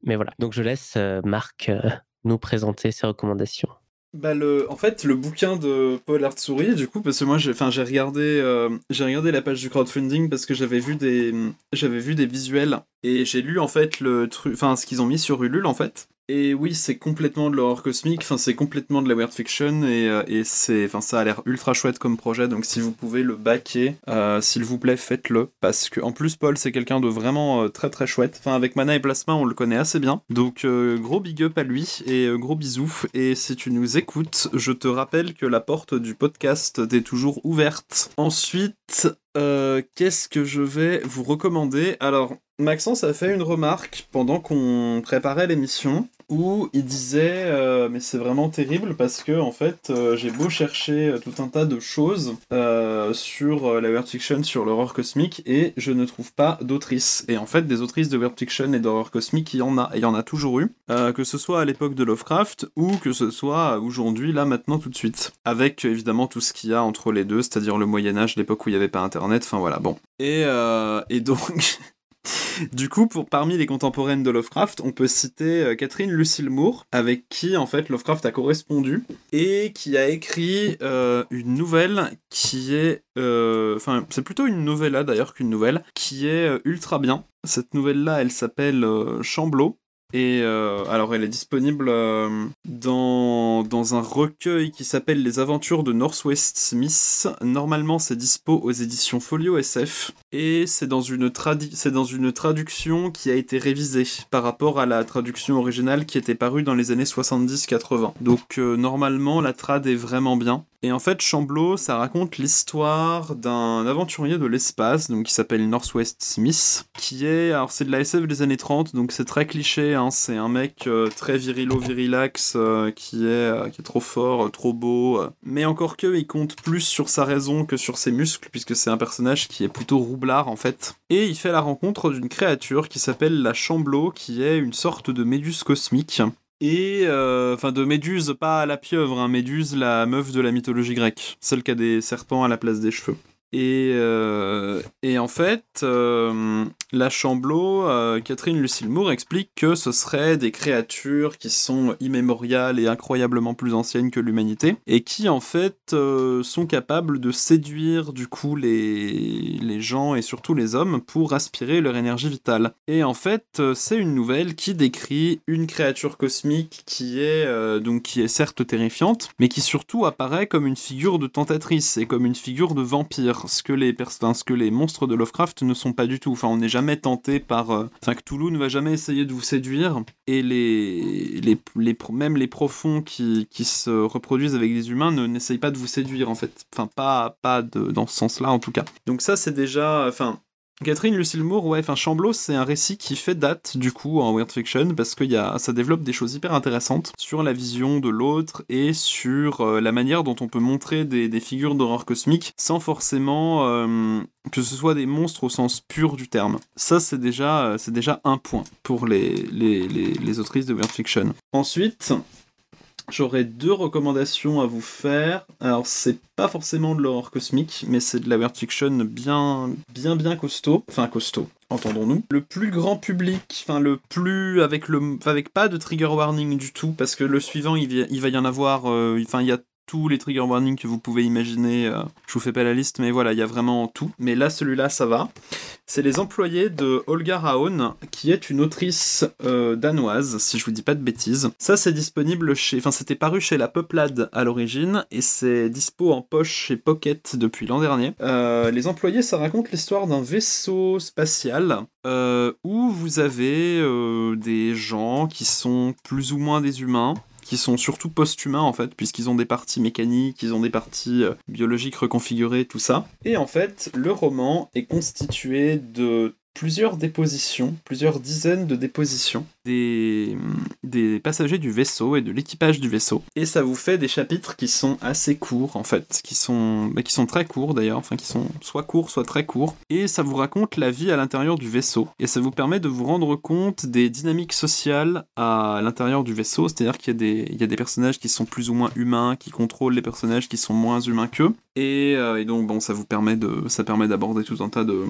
Mais voilà, donc je laisse euh, Marc euh, nous présenter ses recommandations. Bah en fait, le bouquin de Paul Artsouris, du coup, parce que moi, j'ai, regardé, euh, j'ai regardé la page du crowdfunding parce que j'avais vu des, j'avais vu des visuels et j'ai lu en fait le truc, ce qu'ils ont mis sur Ulule en fait. Et oui, c'est complètement de l'horreur cosmique, enfin c'est complètement de la weird fiction et, euh, et c'est, enfin ça a l'air ultra chouette comme projet. Donc si vous pouvez le backer, euh, s'il vous plaît, faites-le parce que en plus Paul c'est quelqu'un de vraiment euh, très très chouette. Enfin avec Mana et Plasma on le connaît assez bien. Donc gros big up à lui et gros bisous. Et si tu nous écoutes, je te rappelle que la porte du podcast est toujours ouverte. Ensuite, qu'est-ce que je vais vous recommander? Alors Maxence a fait une remarque pendant qu'on préparait l'émission où il disait euh, mais c'est vraiment terrible parce que en fait euh, j'ai beau chercher euh, tout un tas de choses sur la weird fiction sur l'horreur cosmique et je ne trouve pas d'autrices et en fait des autrices de weird fiction et d'horreur cosmique il y en a il y en a toujours eu que ce soit à l'époque de Lovecraft ou que ce soit aujourd'hui là maintenant tout de suite. Avec évidemment tout ce qu'il y a entre les deux c'est-à-dire le Moyen Âge l'époque où il n'y avait pas internet enfin voilà bon. Et, et donc du coup, parmi les contemporaines de Lovecraft, on peut citer euh, Catherine Lucille Moore, avec qui en fait Lovecraft a correspondu et qui a écrit euh, une nouvelle qui est, euh, enfin, c'est plutôt une novella d'ailleurs qu'une nouvelle, qui est ultra bien. Cette nouvelle-là, elle s'appelle Chamblot et euh, alors, elle est disponible euh, dans, un recueil qui s'appelle Les Aventures de Northwest Smith. Normalement, c'est dispo aux éditions Folio SF. Et c'est dans, une c'est dans une traduction qui a été révisée par rapport à la traduction originale qui était parue dans les années 70-80. Donc, euh, normalement, la trad est vraiment bien. Et en fait, Chamblot, ça raconte l'histoire d'un aventurier de l'espace, donc qui s'appelle Northwest Smith, qui est, alors c'est de la SF des années 30, donc c'est très cliché, hein, c'est un mec euh, très virilo, virilax, euh, qui, est, euh, qui est trop fort, trop beau, mais encore que, il compte plus sur sa raison que sur ses muscles, puisque c'est un personnage qui est plutôt roublard en fait. Et il fait la rencontre d'une créature qui s'appelle la Chamblot, qui est une sorte de méduse cosmique et euh, enfin de Méduse, pas la pieuvre, hein, Méduse, la meuf de la mythologie grecque, celle qui a des serpents à la place des cheveux. Et, euh, et en fait, euh, la Chamblot, euh, Catherine Lucille Moore explique que ce seraient des créatures qui sont immémoriales et incroyablement plus anciennes que l'humanité, et qui en fait sont capables de séduire du coup les, les gens et surtout les hommes pour aspirer leur énergie vitale. Et en fait, c'est une nouvelle qui décrit une créature cosmique qui est donc qui est certes terrifiante, mais qui surtout apparaît comme une figure de tentatrice et comme une figure de vampire ce que les ce que les monstres de Lovecraft ne sont pas du tout. Enfin, on n'est jamais tenté par. Euh, enfin, Cthulhu ne va jamais essayer de vous séduire. Et les, les, les même les profonds qui, qui se reproduisent avec des humains ne n'essayent pas de vous séduire en fait. Enfin, pas, pas de, dans ce sens-là en tout cas. Donc ça, c'est déjà. Enfin, Catherine Lucille Moore, ouais, enfin Chamblot, c'est un récit qui fait date du coup en weird fiction parce que y a, ça développe des choses hyper intéressantes sur la vision de l'autre et sur euh, la manière dont on peut montrer des, figures d'horreur cosmique sans forcément euh, que ce soit des monstres au sens pur du terme. Ça, c'est déjà, euh, déjà un point pour les, les, les, les autrices de weird fiction. Ensuite, J'aurais deux recommandations à vous faire. Alors, c'est pas forcément de l'horreur cosmique, mais c'est de la weird fiction bien, bien, bien costaud. Enfin, costaud, entendons-nous. Le plus grand public, enfin, le plus. avec pas de trigger warning du tout, parce que le suivant, il, il va y en avoir. Euh, enfin, il y a tous les trigger warnings que vous pouvez imaginer. Euh, je vous fais pas la liste, mais voilà, il y a vraiment tout. Mais là, celui-là, ça va. C'est les employés de Olga Raon, qui est une autrice euh, danoise, si je vous dis pas de bêtises. Ça, c'est disponible chez. Enfin, c'était paru chez La Peuplade à l'origine, et c'est dispo en poche chez Pocket depuis l'an dernier. Euh, les employés, ça raconte l'histoire d'un vaisseau spatial où vous avez des gens qui sont plus ou moins des humains qui sont surtout post-humains en fait, puisqu'ils ont des parties mécaniques, ils ont des parties euh, biologiques reconfigurées, tout ça. Et en fait, le roman est constitué de plusieurs dépositions, plusieurs dizaines de dépositions des, des passagers du vaisseau et de l'équipage du vaisseau. Et ça vous fait des chapitres qui sont assez courts en fait, qui sont, bah, qui sont très courts d'ailleurs, enfin qui sont soit courts, soit très courts. Et ça vous raconte la vie à l'intérieur du vaisseau. Et ça vous permet de vous rendre compte des dynamiques sociales à l'intérieur du vaisseau, c'est-à-dire qu'il y, a des, y a des personnages qui sont plus ou moins humains, qui contrôlent les personnages qui sont moins humains qu'eux. Et, euh, et donc bon, ça vous permet de, ça permet d'aborder tout un tas de,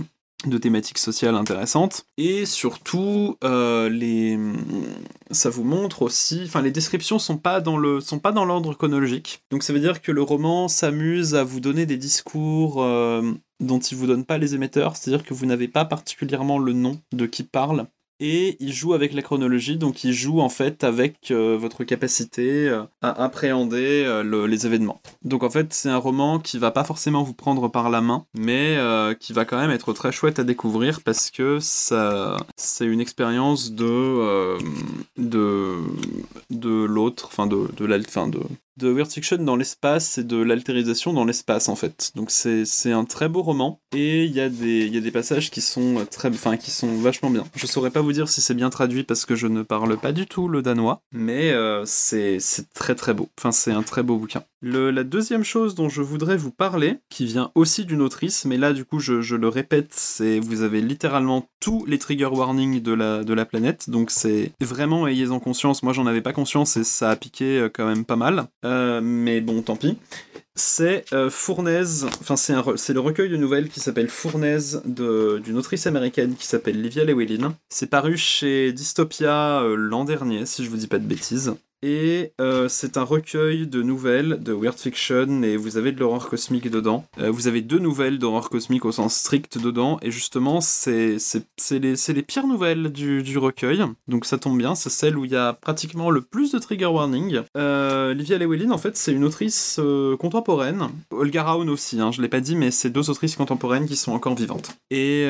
de thématiques sociales intéressantes. Et surtout euh, les ça vous montre aussi enfin les descriptions sont pas dans sont pas dans l'ordre chronologique. Donc ça veut dire que le roman s'amuse à vous donner des discours euh, dont il vous donne pas les émetteurs c'est-à-dire que vous n'avez pas particulièrement le nom de qui parle et il joue avec la chronologie, donc il joue en fait avec euh, votre capacité euh, à appréhender euh, les événements. Donc en fait, c'est un roman qui va pas forcément vous prendre par la main, mais qui va quand même être très chouette à découvrir parce que c'est une expérience de de l'autre, enfin de de de de Weird Fiction dans l'espace et de l'altérisation dans l'espace en fait. Donc c'est un très beau roman et il y, a des, y a des passages qui sont très qui sont vachement bien. Je saurais pas vous dire si c'est bien traduit parce que je ne parle pas du tout le danois, mais euh, c'est très très beau. Enfin c'est un très beau bouquin. La deuxième chose dont je voudrais vous parler, qui vient aussi d'une autrice, mais là du coup je, le répète, c'est vous avez littéralement tous les trigger warnings de la, planète, donc c'est vraiment ayez-en conscience. Moi j'en avais pas conscience et ça a piqué euh, quand même pas mal. Euh, mais bon, tant pis. C'est euh, Fournaise, enfin c'est le recueil de nouvelles qui s'appelle Fournaise d'une autrice américaine qui s'appelle Livia Lewellyn. C'est paru chez Dystopia l'an dernier, si je vous dis pas de bêtises. Et euh, c'est un recueil de nouvelles de weird fiction et vous avez de l'horreur cosmique dedans. Euh, vous avez deux nouvelles d'horreur cosmique au sens strict dedans et justement c'est les, les pires nouvelles du, du, recueil. Donc ça tombe bien, c'est celle où il y a pratiquement le plus de trigger warning. Euh, Livia Lewellyn en fait c'est une autrice contemporaine. Olga Raun aussi, hein, je l'ai pas dit mais c'est deux autrices contemporaines qui sont encore vivantes. Et,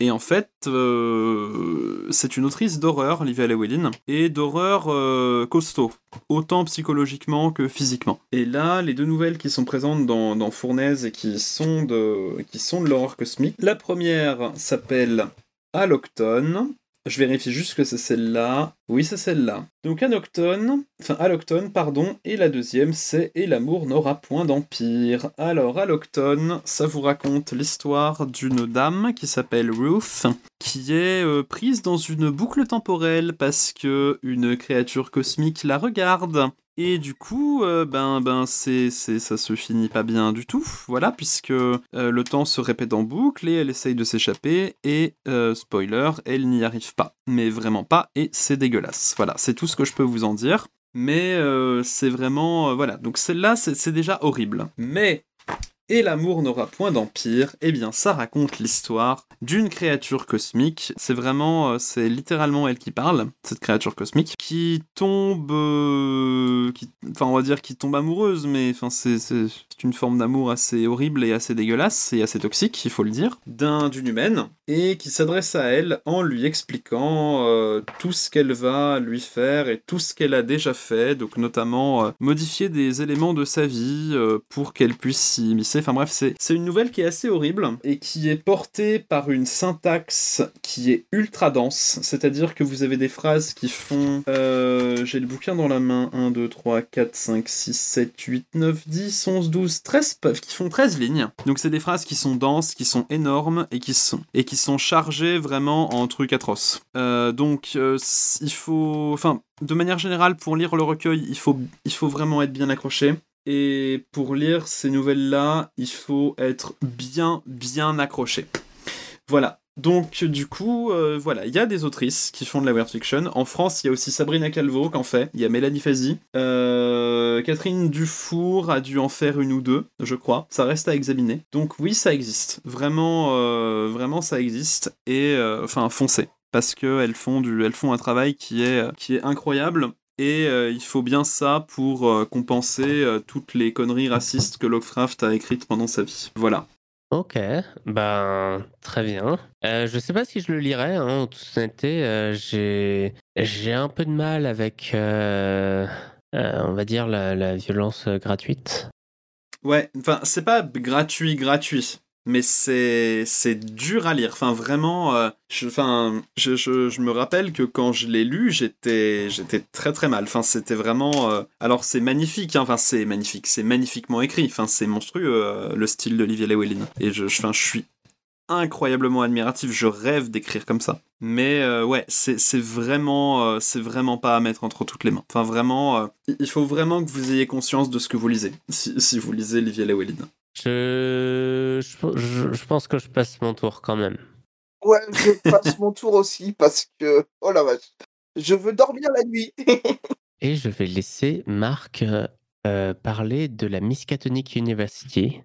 Et en fait, euh, c'est une autrice d'horreur, Livia Lewellyn, et d'horreur euh, costaud, autant psychologiquement que physiquement. Et là, les deux nouvelles qui sont présentes dans, Fournaise et qui sont de, qui sont de l'horreur cosmique. La première s'appelle Aloctone, je vérifie juste que c'est celle-là. Oui, c'est celle-là. Donc Anoctone, enfin Aloctone, pardon, et la deuxième c'est Et l'amour n'aura point d'empire. Alors Aloctone, ça vous raconte l'histoire d'une dame qui s'appelle Ruth, qui est euh, prise dans une boucle temporelle parce que une créature cosmique la regarde. Et du coup, euh, ben, ben, c'est, c'est, ça se finit pas bien du tout, voilà, puisque euh, le temps se répète en boucle et elle essaye de s'échapper, et spoiler, elle n'y arrive pas. Mais vraiment pas, et c'est dégueulasse. Voilà, c'est tout ce que je peux vous en dire. Mais c'est vraiment. voilà, donc celle-là, c'est déjà horrible. Mais et l'amour n'aura point d'empire, eh bien ça raconte l'histoire d'une créature cosmique. C'est vraiment, euh, c'est littéralement elle qui parle, cette créature cosmique, qui tombe, euh, enfin on va dire qui tombe amoureuse, mais enfin c'est, c'est une forme d'amour assez horrible et assez dégueulasse et assez toxique, il faut le dire, d'un d'une humaine et qui s'adresse à elle en lui expliquant euh, tout ce qu'elle va lui faire et tout ce qu'elle a déjà fait, donc notamment modifier des éléments de sa vie pour qu'elle puisse s'y Enfin bref, c'est une nouvelle qui est assez horrible et qui est portée par une syntaxe qui est ultra dense. C'est-à-dire que vous avez des phrases qui font. Euh, j'ai le bouquin dans la main. 1, 2, 3, 4, 5, 6, 7, 8, 9, 10, 11, 12, 13. qui font 13 lignes. Donc c'est des phrases qui sont denses, qui sont énormes et qui sont, chargées vraiment en trucs atroces. Euh, donc euh, il faut. Enfin, de manière générale, pour lire le recueil, il faut, il faut vraiment être bien accroché. Et pour lire ces nouvelles-là, il faut être bien, bien accroché. Voilà. Donc du coup, euh, voilà, il y a des autrices qui font de la weird fiction. En France, il y a aussi Sabrina Calvo qui en fait. Il y a Mélanie Fazi. Euh, Catherine Dufour a dû en faire une ou deux, je crois. Ça reste à examiner. Donc oui, ça existe. Vraiment, euh, vraiment, ça existe. Et enfin, foncez parce qu'elles font font un travail qui est incroyable et euh, il faut bien ça pour euh, compenser euh, toutes les conneries racistes que Lovecraft a écrites pendant sa vie. Voilà. Ok, ben très bien. je sais pas si je le lirai, hein, en toute honnêteté. j'ai, j'ai un peu de mal avec, on va dire, la, la violence gratuite. Ouais, enfin, c'est pas gratuit, gratuit mais c'est c'est dur à lire. Enfin vraiment, euh, je, enfin je, je, me rappelle que quand je l'ai lu, j'étais j'étais très très mal. Enfin c'était vraiment. Euh, alors c'est magnifique. Hein. Enfin c'est magnifique. C'est magnifiquement écrit. Enfin c'est monstrueux euh, le style d'Olivier Llewellyn. Et je je, je suis incroyablement admiratif. Je rêve d'écrire comme ça. Mais ouais, c'est vraiment c'est vraiment pas à mettre entre toutes les mains. Enfin vraiment, il faut vraiment que vous ayez conscience de ce que vous lisez si, si vous lisez Olivier Llewellyn. Je... Je, pense que je passe mon tour quand même. Ouais, je passe mon tour aussi parce que. Oh la vache. Je veux dormir la nuit. Et je vais laisser Marc euh, parler de la Miskatonic University.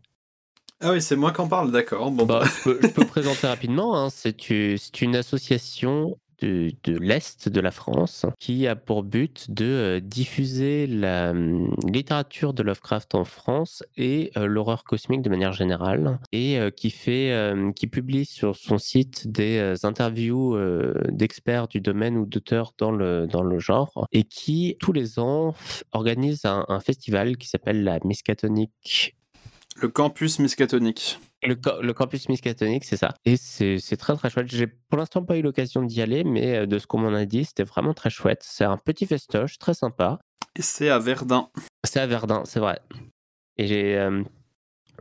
Ah oui, c'est moi qui en parle, d'accord. Bon, bah, je, peux, présenter rapidement. Hein. C'est une association de, l'Est de la France, qui a pour but de euh, diffuser la hum, littérature de Lovecraft en France et euh, l'horreur cosmique de manière générale, et euh, qui, fait, qui publie sur son site des interviews d'experts du domaine ou d'auteurs dans le, dans le genre, et qui tous les ans organise un, un festival qui s'appelle la Miskatonic le campus Miskatonic. Le, campus Miskatonic, c'est ça. Et c'est très très chouette. J'ai pour l'instant pas eu l'occasion d'y aller, mais euh, de ce qu'on m'en a dit, c'était vraiment très chouette. C'est un petit festoche, très sympa. Et c'est à Verdun. C'est à Verdun, c'est vrai. Et j'ai euh,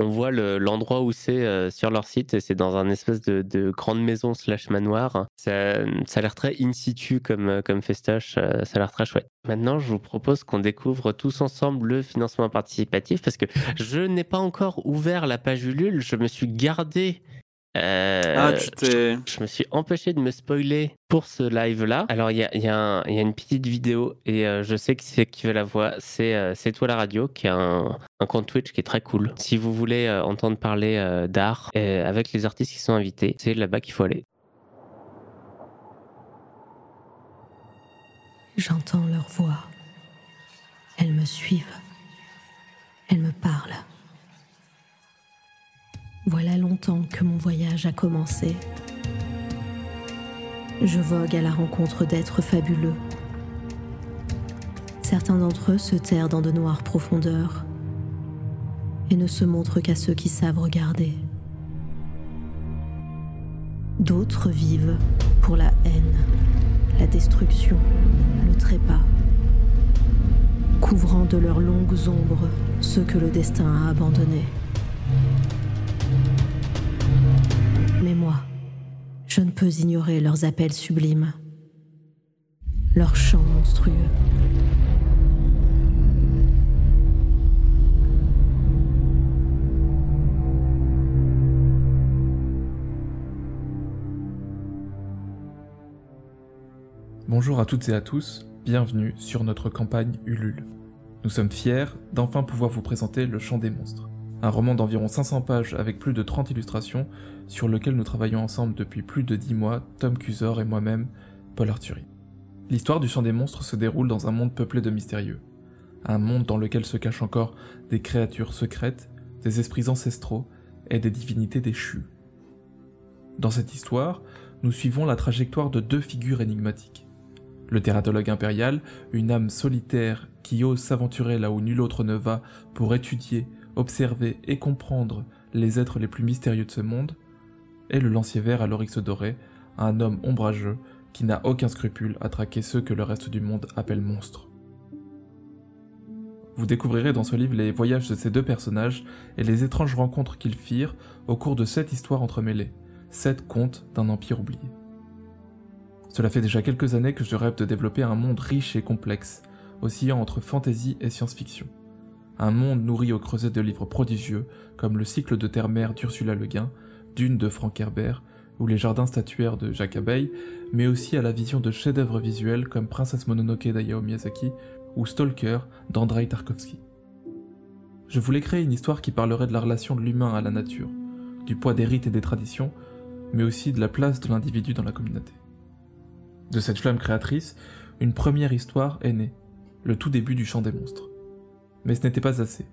on voit l'endroit où c'est euh, sur leur site, et c'est dans un espèce de, grande maison slash manoir. Ça, ça a l'air très in situ comme, euh, festoche, euh, ça a l'air très chouette. Maintenant, je vous propose qu'on découvre tous ensemble le financement participatif parce que je n'ai pas encore ouvert la page Ulule, je me suis gardé euh, ah, je, me suis empêché de me spoiler pour ce live-là. Alors, il y a, y, a une petite vidéo et euh, je sais que c'est qui veut la voix. C'est C'est toi la radio, qui a un, un, compte Twitch qui est très cool. Si vous voulez euh, entendre parler d'art avec les artistes qui sont invités, c'est là-bas qu'il faut aller. J'entends leur voix. Elles me suivent. Elles me parlent. Voilà longtemps que mon voyage a commencé. je vogue à la rencontre d'êtres fabuleux. Certains d'entre eux se terrent dans de noires profondeurs et ne se montrent qu'à ceux qui savent regarder. D'autres vivent pour la haine, la destruction, le trépas, couvrant de leurs longues ombres ceux que le destin a abandonnés. Je ne peux ignorer leurs appels sublimes, leurs chants monstrueux. Bonjour à toutes et à tous, bienvenue sur notre campagne Ulule. Nous sommes fiers d'enfin pouvoir vous présenter Le Chant des Monstres, un roman d'environ 500 pages avec plus de 30 illustrations sur lequel nous travaillons ensemble depuis plus de 10 mois, Tom Cusor et moi-même, Paul Arthurie. L'histoire du Chant des Monstres se déroule dans un monde peuplé de mystérieux, un monde dans lequel se cachent encore des créatures secrètes, des esprits ancestraux et des divinités déchues. Dans cette histoire, nous suivons la trajectoire de deux figures énigmatiques le tératologue impérial, une âme solitaire qui ose s'aventurer là où nul autre ne va pour étudier, observer et comprendre les êtres les plus mystérieux de ce monde, et le lancier vert à l'oryx doré, un homme ombrageux qui n'a aucun scrupule à traquer ceux que le reste du monde appelle monstres. Vous découvrirez dans ce livre les voyages de ces deux personnages et les étranges rencontres qu'ils firent au cours de sept histoires entremêlées, sept contes d'un empire oublié. Cela fait déjà quelques années que je rêve de développer un monde riche et complexe, oscillant entre fantasy et science-fiction. Un monde nourri au creuset de livres prodigieux, comme le cycle de terre-mer d'Ursula Le Guin, Dune de Frank Herbert, ou les jardins statuaires de Jacques Abeille, mais aussi à la vision de chefs-d'œuvre visuels comme Princesse Mononoke d'Ayao Miyazaki ou Stalker d'Andrei Tarkovsky. Je voulais créer une histoire qui parlerait de la relation de l'humain à la nature, du poids des rites et des traditions, mais aussi de la place de l'individu dans la communauté. De cette flamme créatrice, une première histoire est née, le tout début du chant des monstres. Mais ce n'était pas assez.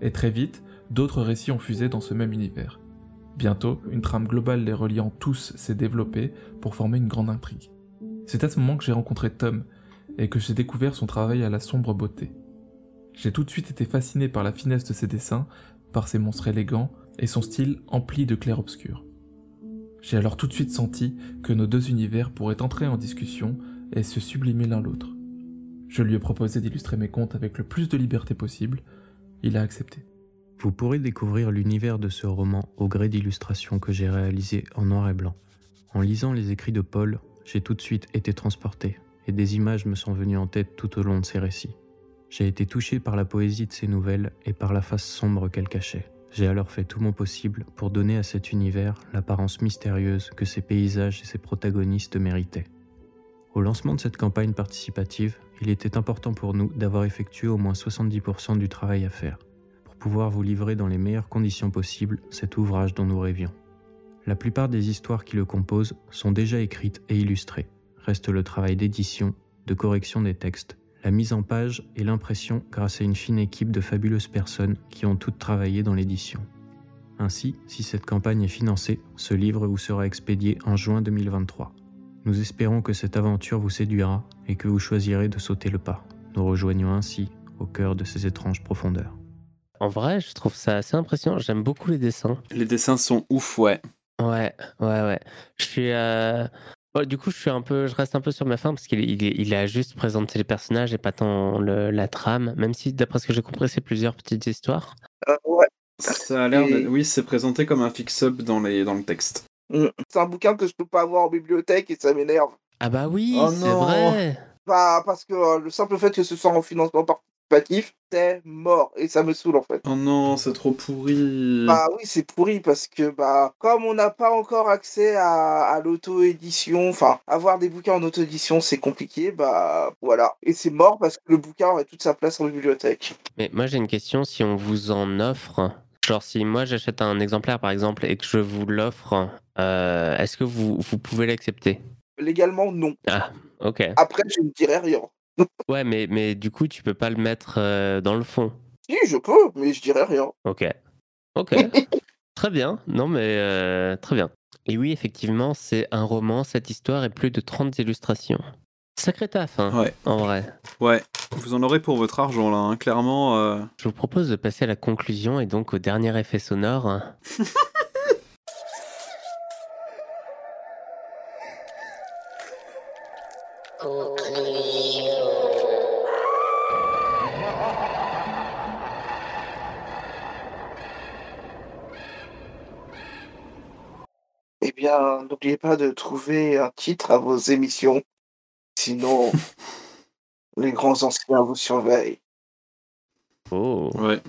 Et très vite, d'autres récits ont fusé dans ce même univers. Bientôt, une trame globale les reliant tous s'est développée pour former une grande intrigue. C'est à ce moment que j'ai rencontré Tom et que j'ai découvert son travail à la sombre beauté. J'ai tout de suite été fasciné par la finesse de ses dessins, par ses monstres élégants et son style empli de clair-obscur. J'ai alors tout de suite senti que nos deux univers pourraient entrer en discussion et se sublimer l'un l'autre. Je lui ai proposé d'illustrer mes contes avec le plus de liberté possible. Il a accepté. Vous pourrez découvrir l'univers de ce roman au gré d'illustrations que j'ai réalisées en noir et blanc. En lisant les écrits de Paul, j'ai tout de suite été transporté, et des images me sont venues en tête tout au long de ses récits. J'ai été touché par la poésie de ses nouvelles et par la face sombre qu'elle cachait. J'ai alors fait tout mon possible pour donner à cet univers l'apparence mystérieuse que ses paysages et ses protagonistes méritaient. Au lancement de cette campagne participative, il était important pour nous d'avoir effectué au moins 70% du travail à faire, pour pouvoir vous livrer dans les meilleures conditions possibles cet ouvrage dont nous rêvions. La plupart des histoires qui le composent sont déjà écrites et illustrées. Reste le travail d'édition, de correction des textes la mise en page et l'impression grâce à une fine équipe de fabuleuses personnes qui ont toutes travaillé dans l'édition. Ainsi, si cette campagne est financée, ce livre vous sera expédié en juin 2023. Nous espérons que cette aventure vous séduira et que vous choisirez de sauter le pas. Nous rejoignons ainsi au cœur de ces étranges profondeurs. En vrai, je trouve ça assez impressionnant. J'aime beaucoup les dessins. Les dessins sont ouf, ouais. Ouais, ouais, ouais. Je suis, euh, du coup, je suis un peu, je reste un peu sur ma fin parce qu'il il, a juste présenté les personnages et pas tant la trame, même si d'après ce que j'ai compris, c'est plusieurs petites histoires. Euh, ouais. Ça a l'air, oui, c'est présenté comme un fix-up dans les dans le texte. Mm. C'est un bouquin que je peux pas avoir en bibliothèque et ça m'énerve. Ah bah oui, oh c'est vrai. Bah parce que euh, le simple fait que ce soit en financement par t'es mort. Et ça me saoule en fait. Oh non, c'est trop pourri. Bah oui, c'est pourri parce que bah comme on n'a pas encore accès à, l'auto-édition, enfin avoir des bouquins en auto-édition c'est compliqué, bah voilà. Et c'est mort parce que le bouquin aurait toute sa place en bibliothèque. Mais moi j'ai une question, si on vous en offre, genre si moi j'achète un exemplaire par exemple et que je vous l'offre, euh, est-ce que vous, vous pouvez l'accepter? Légalement non. Ah, ok. Après je ne dirai rien. Ouais, mais, mais du coup, tu peux pas le mettre euh, dans le fond. Si, je peux, mais je dirais rien. Ok. Ok. très bien. Non, mais euh, très bien. Et oui, effectivement, c'est un roman, cette histoire et plus de 30 illustrations. Sacré taf, hein, Ouais. en vrai. Ouais, vous en aurez pour votre argent là, hein. clairement. euh, Je vous propose de passer à la conclusion et donc au dernier effet sonore. Eh bien, n'oubliez pas de trouver un titre à vos émissions. Sinon, les grands anciens vous surveillent. Oh. Ouais.